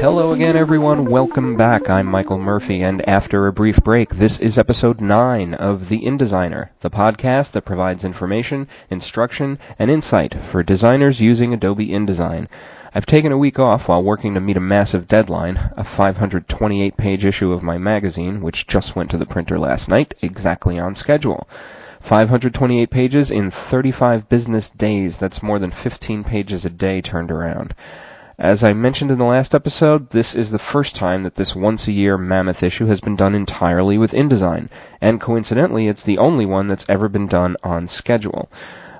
Hello again, everyone. Welcome back. I'm Michael Murphy, and after a brief break, this is episode 9 of The InDesigner, the podcast that provides information, instruction, and insight for designers using Adobe InDesign. I've taken a week off while working to meet a massive deadline, a 528 page issue of my magazine, which just went to the printer last night, exactly on schedule. 528 pages in 35 business days. That's more than 15 pages a day turned around. As I mentioned in the last episode, this is the first time that this once a year mammoth issue has been done entirely with InDesign, and coincidentally, it's the only one that's ever been done on schedule.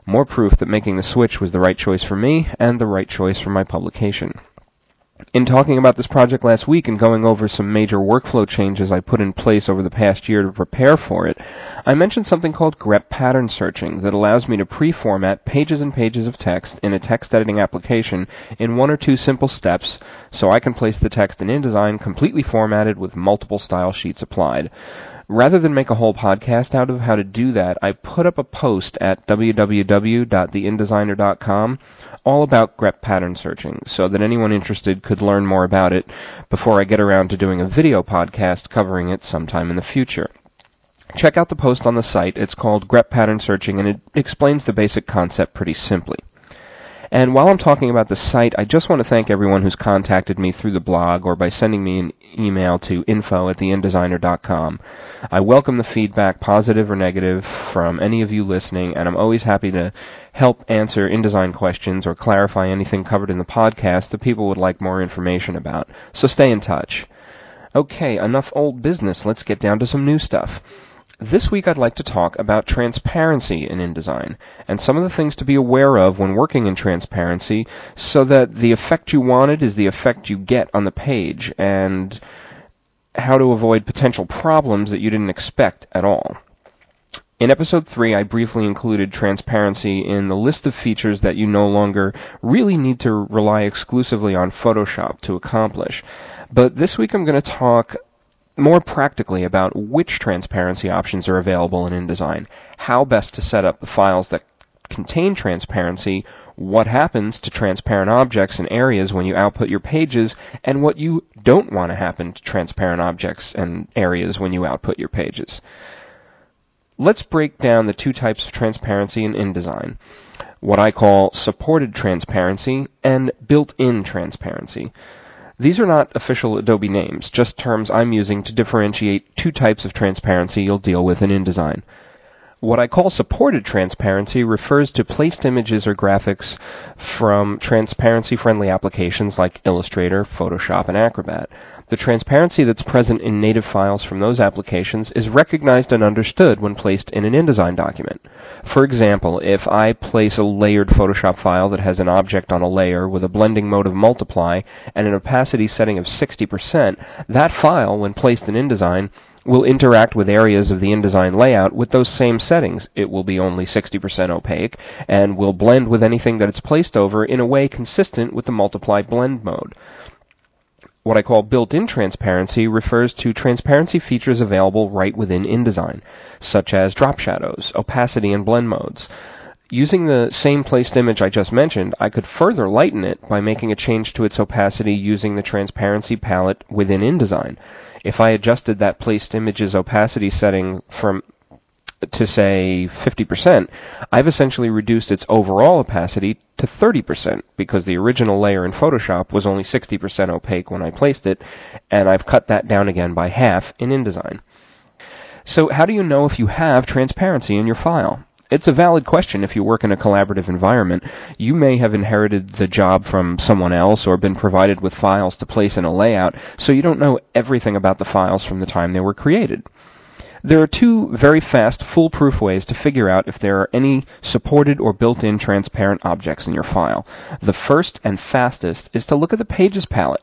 More proof that making the switch was the right choice for me and the right choice for my publication. In talking about this project last week and going over some major workflow changes I put in place over the past year to prepare for it, I mentioned something called grep pattern searching that allows me to pre-format pages and pages of text in a text editing application in one or two simple steps so I can place the text in InDesign completely formatted with multiple style sheets applied. Rather than make a whole podcast out of how to do that, I put up a post at www.theindesigner.com all about grep pattern searching so that anyone interested could learn more about it before I get around to doing a video podcast covering it sometime in the future. Check out the post on the site. It's called grep pattern searching and it explains the basic concept pretty simply. And while I'm talking about the site, I just want to thank everyone who's contacted me through the blog or by sending me an email to info at theindesigner.com. I welcome the feedback, positive or negative, from any of you listening, and I'm always happy to help answer InDesign questions or clarify anything covered in the podcast that people would like more information about. So stay in touch. Okay, enough old business. Let's get down to some new stuff. This week I'd like to talk about transparency in InDesign and some of the things to be aware of when working in transparency so that the effect you wanted is the effect you get on the page and how to avoid potential problems that you didn't expect at all. In episode 3, I briefly included transparency in the list of features that you no longer really need to rely exclusively on Photoshop to accomplish. But this week I'm going to talk more practically about which transparency options are available in InDesign, how best to set up the files that contain transparency, what happens to transparent objects and areas when you output your pages, and what you don't want to happen to transparent objects and areas when you output your pages. Let's break down the two types of transparency in InDesign. What I call supported transparency and built-in transparency. These are not official Adobe names, just terms I'm using to differentiate two types of transparency you'll deal with in InDesign. What I call supported transparency refers to placed images or graphics from transparency friendly applications like Illustrator, Photoshop, and Acrobat. The transparency that's present in native files from those applications is recognized and understood when placed in an InDesign document. For example, if I place a layered Photoshop file that has an object on a layer with a blending mode of multiply and an opacity setting of 60%, that file, when placed in InDesign, will interact with areas of the InDesign layout with those same settings. It will be only 60% opaque and will blend with anything that it's placed over in a way consistent with the multiply blend mode. What I call built-in transparency refers to transparency features available right within InDesign, such as drop shadows, opacity, and blend modes. Using the same placed image I just mentioned, I could further lighten it by making a change to its opacity using the transparency palette within InDesign if I adjusted that placed image's opacity setting from to say 50%, I've essentially reduced its overall opacity to 30% because the original layer in Photoshop was only 60% opaque when I placed it, and I've cut that down again by half in InDesign. So how do you know if you have transparency in your file? It's a valid question if you work in a collaborative environment. You may have inherited the job from someone else or been provided with files to place in a layout, so you don't know everything about the files from the time they were created. There are two very fast, foolproof ways to figure out if there are any supported or built-in transparent objects in your file. The first and fastest is to look at the Pages palette.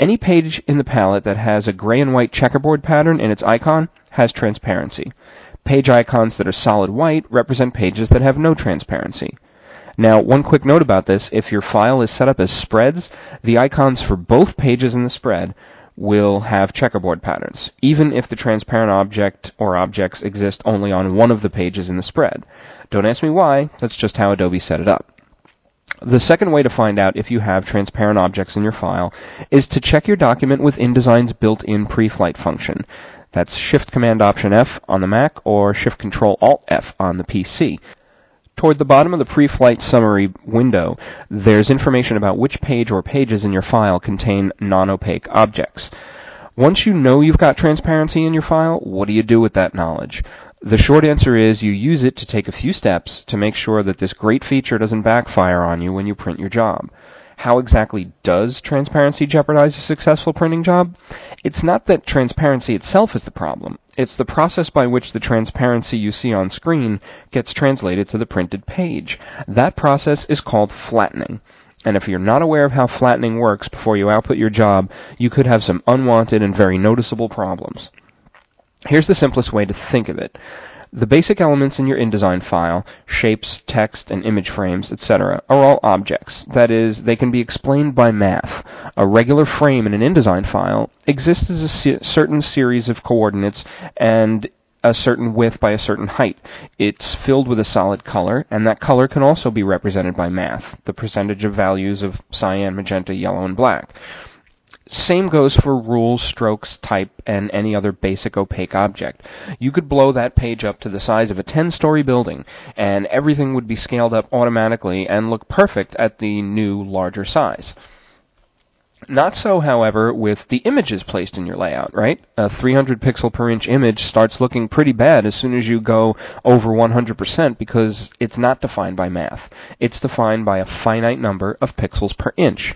Any page in the palette that has a gray and white checkerboard pattern in its icon has transparency. Page icons that are solid white represent pages that have no transparency. Now, one quick note about this, if your file is set up as spreads, the icons for both pages in the spread will have checkerboard patterns, even if the transparent object or objects exist only on one of the pages in the spread. Don't ask me why, that's just how Adobe set it up. The second way to find out if you have transparent objects in your file is to check your document with InDesign's built-in pre-flight function. That's Shift Command Option F on the Mac or Shift Control Alt F on the PC. Toward the bottom of the pre-flight summary window, there's information about which page or pages in your file contain non-opaque objects. Once you know you've got transparency in your file, what do you do with that knowledge? The short answer is you use it to take a few steps to make sure that this great feature doesn't backfire on you when you print your job. How exactly does transparency jeopardize a successful printing job? It's not that transparency itself is the problem. It's the process by which the transparency you see on screen gets translated to the printed page. That process is called flattening. And if you're not aware of how flattening works before you output your job, you could have some unwanted and very noticeable problems. Here's the simplest way to think of it. The basic elements in your InDesign file, shapes, text, and image frames, etc., are all objects. That is, they can be explained by math. A regular frame in an InDesign file exists as a se- certain series of coordinates and a certain width by a certain height. It's filled with a solid color, and that color can also be represented by math, the percentage of values of cyan, magenta, yellow, and black. Same goes for rules, strokes, type, and any other basic opaque object. You could blow that page up to the size of a 10-story building, and everything would be scaled up automatically and look perfect at the new, larger size. Not so, however, with the images placed in your layout, right? A 300 pixel per inch image starts looking pretty bad as soon as you go over 100% because it's not defined by math. It's defined by a finite number of pixels per inch.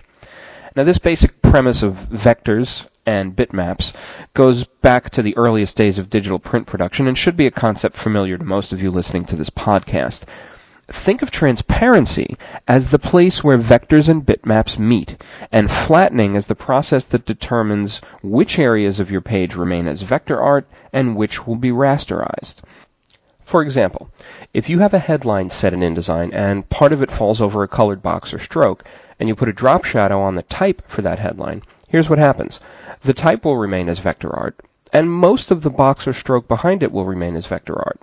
Now, this basic premise of vectors and bitmaps goes back to the earliest days of digital print production and should be a concept familiar to most of you listening to this podcast. Think of transparency as the place where vectors and bitmaps meet, and flattening as the process that determines which areas of your page remain as vector art and which will be rasterized. For example, if you have a headline set in InDesign and part of it falls over a colored box or stroke, and you put a drop shadow on the type for that headline, here's what happens. The type will remain as vector art, and most of the box or stroke behind it will remain as vector art.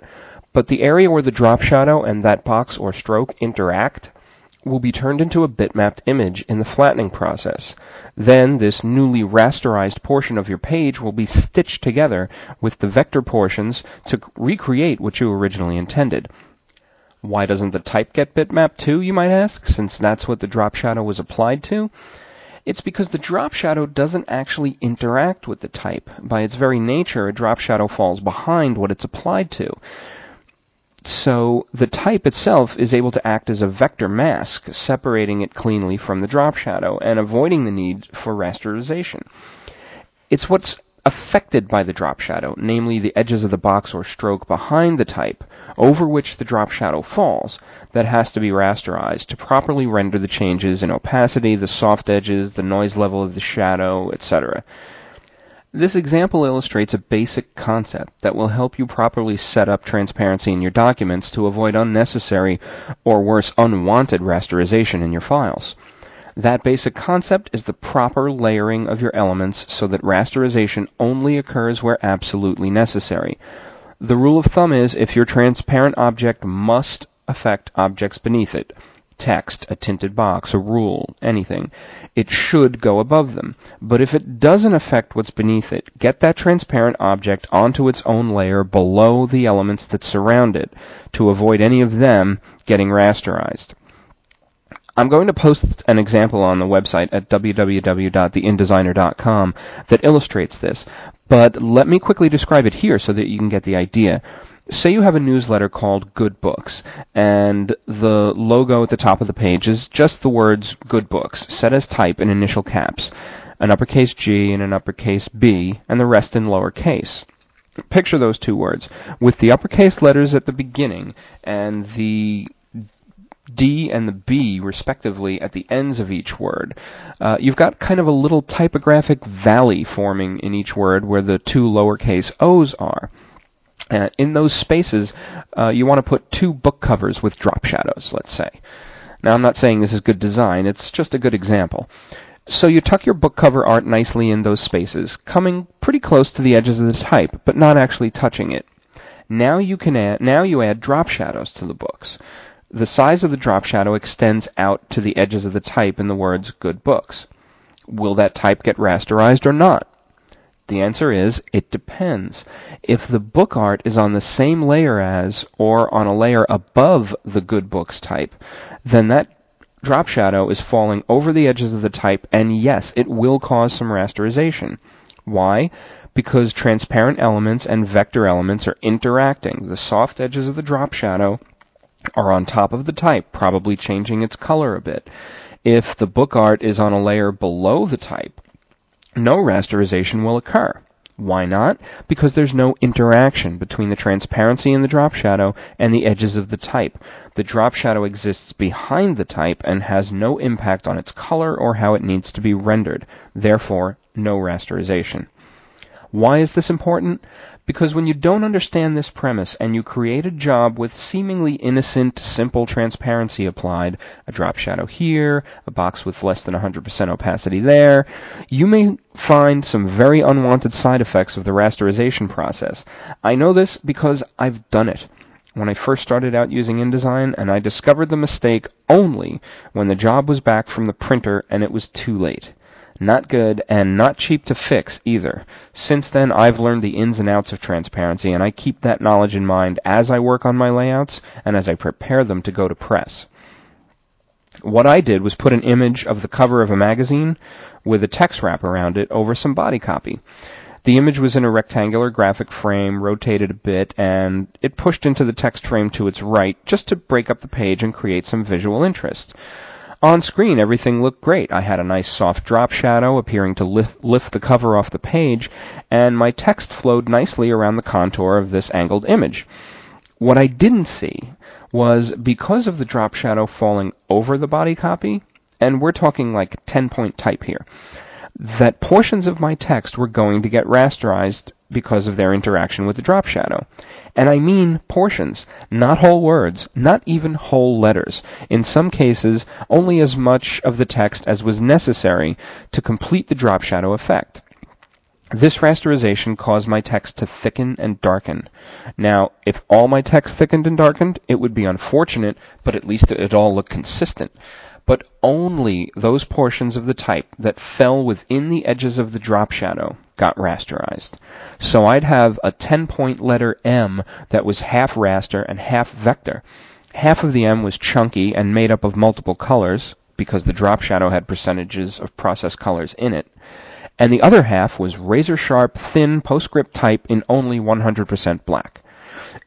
But the area where the drop shadow and that box or stroke interact will be turned into a bitmapped image in the flattening process. Then this newly rasterized portion of your page will be stitched together with the vector portions to recreate what you originally intended. Why doesn't the type get bitmapped too, you might ask, since that's what the drop shadow was applied to? It's because the drop shadow doesn't actually interact with the type. By its very nature, a drop shadow falls behind what it's applied to. So the type itself is able to act as a vector mask, separating it cleanly from the drop shadow and avoiding the need for rasterization. It's what's affected by the drop shadow, namely the edges of the box or stroke behind the type, over which the drop shadow falls, that has to be rasterized to properly render the changes in opacity, the soft edges, the noise level of the shadow, etc. This example illustrates a basic concept that will help you properly set up transparency in your documents to avoid unnecessary or worse unwanted rasterization in your files. That basic concept is the proper layering of your elements so that rasterization only occurs where absolutely necessary. The rule of thumb is if your transparent object must affect objects beneath it, text, a tinted box, a rule, anything. It should go above them. But if it doesn't affect what's beneath it, get that transparent object onto its own layer below the elements that surround it to avoid any of them getting rasterized. I'm going to post an example on the website at www.theindesigner.com that illustrates this, but let me quickly describe it here so that you can get the idea say you have a newsletter called Good Books, and the logo at the top of the page is just the words Good Books, set as type in initial caps, an uppercase G and an uppercase B, and the rest in lowercase. Picture those two words, with the uppercase letters at the beginning and the D and the B, respectively, at the ends of each word. Uh, you've got kind of a little typographic valley forming in each word where the two lowercase O's are. Uh, in those spaces, uh, you want to put two book covers with drop shadows, let's say. Now, I'm not saying this is good design, it's just a good example. So you tuck your book cover art nicely in those spaces, coming pretty close to the edges of the type, but not actually touching it. Now you can add, now you add drop shadows to the books. The size of the drop shadow extends out to the edges of the type in the words good books. Will that type get rasterized or not? The answer is, it depends. If the book art is on the same layer as, or on a layer above the good books type, then that drop shadow is falling over the edges of the type, and yes, it will cause some rasterization. Why? Because transparent elements and vector elements are interacting. The soft edges of the drop shadow are on top of the type, probably changing its color a bit. If the book art is on a layer below the type, no rasterization will occur. Why not? Because there's no interaction between the transparency in the drop shadow and the edges of the type. The drop shadow exists behind the type and has no impact on its color or how it needs to be rendered. Therefore, no rasterization. Why is this important? Because when you don't understand this premise and you create a job with seemingly innocent, simple transparency applied, a drop shadow here, a box with less than 100% opacity there, you may find some very unwanted side effects of the rasterization process. I know this because I've done it when I first started out using InDesign, and I discovered the mistake only when the job was back from the printer and it was too late. Not good and not cheap to fix either. Since then, I've learned the ins and outs of transparency, and I keep that knowledge in mind as I work on my layouts and as I prepare them to go to press. What I did was put an image of the cover of a magazine with a text wrap around it over some body copy. The image was in a rectangular graphic frame, rotated a bit, and it pushed into the text frame to its right just to break up the page and create some visual interest. On screen, everything looked great. I had a nice soft drop shadow appearing to lift, lift the cover off the page, and my text flowed nicely around the contour of this angled image. What I didn't see was because of the drop shadow falling over the body copy, and we're talking like 10 point type here, that portions of my text were going to get rasterized because of their interaction with the drop shadow. And I mean portions, not whole words, not even whole letters. In some cases, only as much of the text as was necessary to complete the drop shadow effect. This rasterization caused my text to thicken and darken. Now, if all my text thickened and darkened, it would be unfortunate, but at least it all looked consistent but only those portions of the type that fell within the edges of the drop shadow got rasterized. So I'd have a 10 point letter M that was half raster and half vector. Half of the M was chunky and made up of multiple colors because the drop shadow had percentages of process colors in it. And the other half was razor sharp, thin PostScript type in only 100% black.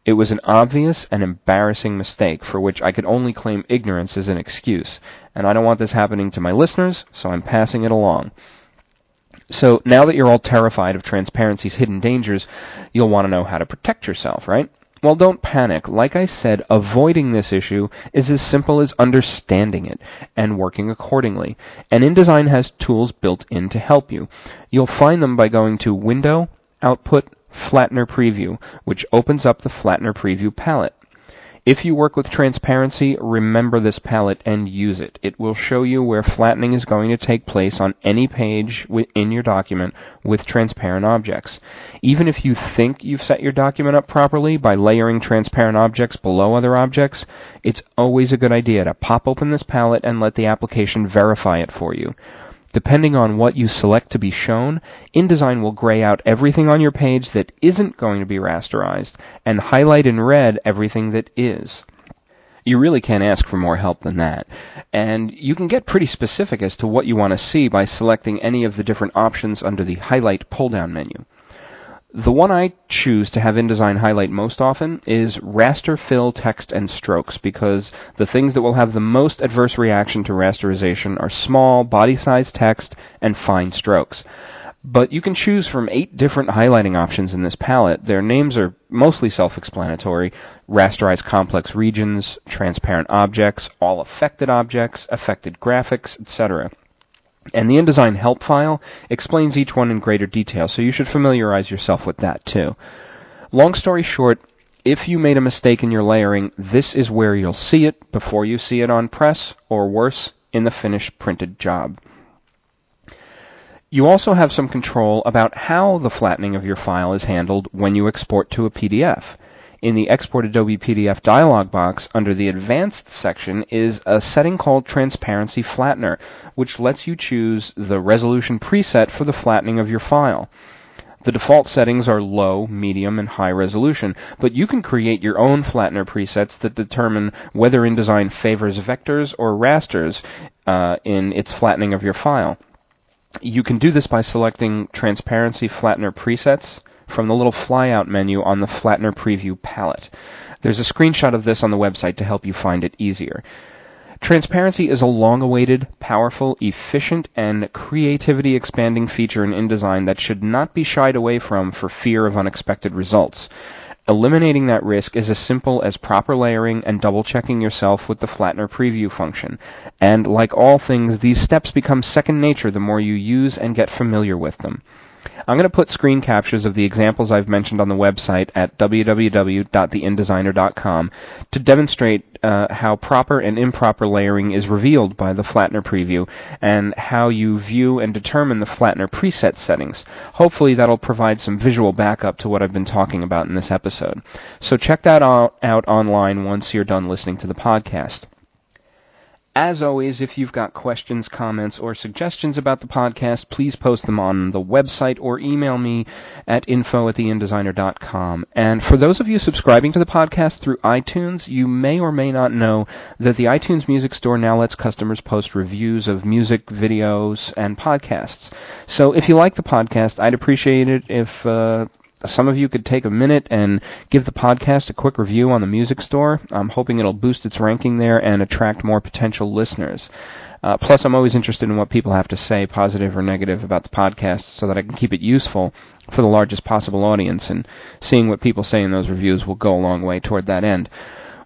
It was an obvious and embarrassing mistake for which I could only claim ignorance as an excuse, and I don't want this happening to my listeners, so I'm passing it along. So now that you're all terrified of transparency's hidden dangers, you'll want to know how to protect yourself, right? Well, don't panic. Like I said, avoiding this issue is as simple as understanding it and working accordingly. And InDesign has tools built in to help you. You'll find them by going to Window, Output, Flattener Preview, which opens up the Flattener Preview palette. If you work with transparency, remember this palette and use it. It will show you where flattening is going to take place on any page in your document with transparent objects. Even if you think you've set your document up properly by layering transparent objects below other objects, it's always a good idea to pop open this palette and let the application verify it for you. Depending on what you select to be shown, InDesign will gray out everything on your page that isn't going to be rasterized and highlight in red everything that is. You really can't ask for more help than that. And you can get pretty specific as to what you want to see by selecting any of the different options under the Highlight pull-down menu. The one I choose to have InDesign highlight most often is raster fill text and strokes because the things that will have the most adverse reaction to rasterization are small, body size text and fine strokes. But you can choose from eight different highlighting options in this palette. Their names are mostly self-explanatory. Rasterize complex regions, transparent objects, all affected objects, affected graphics, etc. And the InDesign help file explains each one in greater detail, so you should familiarize yourself with that too. Long story short, if you made a mistake in your layering, this is where you'll see it before you see it on press, or worse, in the finished printed job. You also have some control about how the flattening of your file is handled when you export to a PDF. In the Export Adobe PDF dialog box, under the Advanced section, is a setting called Transparency Flattener, which lets you choose the resolution preset for the flattening of your file. The default settings are low, medium, and high resolution, but you can create your own flattener presets that determine whether InDesign favors vectors or rasters uh, in its flattening of your file. You can do this by selecting Transparency Flattener Presets from the little flyout menu on the Flattener Preview palette. There's a screenshot of this on the website to help you find it easier. Transparency is a long awaited, powerful, efficient, and creativity expanding feature in InDesign that should not be shied away from for fear of unexpected results. Eliminating that risk is as simple as proper layering and double checking yourself with the Flattener preview function. And like all things, these steps become second nature the more you use and get familiar with them. I'm going to put screen captures of the examples I've mentioned on the website at www.theindesigner.com to demonstrate uh, how proper and improper layering is revealed by the Flattener preview and how you view and determine the Flattener preset settings. Hopefully that'll provide some visual backup to what I've been talking about in this episode. So check that out, out online once you're done listening to the podcast. As always, if you've got questions, comments, or suggestions about the podcast, please post them on the website or email me at info at theindesigner.com. And for those of you subscribing to the podcast through iTunes, you may or may not know that the iTunes Music Store now lets customers post reviews of music, videos, and podcasts. So if you like the podcast, I'd appreciate it if uh, some of you could take a minute and give the podcast a quick review on the music store. I'm hoping it'll boost its ranking there and attract more potential listeners. Uh, plus, I'm always interested in what people have to say, positive or negative, about the podcast so that I can keep it useful for the largest possible audience. And seeing what people say in those reviews will go a long way toward that end.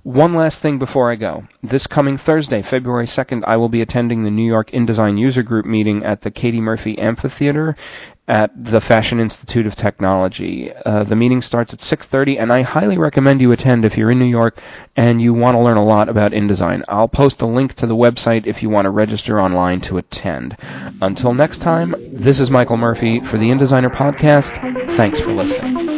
One last thing before I go. This coming Thursday, February 2nd, I will be attending the New York InDesign User Group meeting at the Katie Murphy Amphitheater at the Fashion Institute of Technology. Uh, the meeting starts at 6:30, and I highly recommend you attend if you're in New York and you want to learn a lot about InDesign. I'll post a link to the website if you want to register online to attend. Until next time, this is Michael Murphy for the InDesigner podcast. Thanks for listening.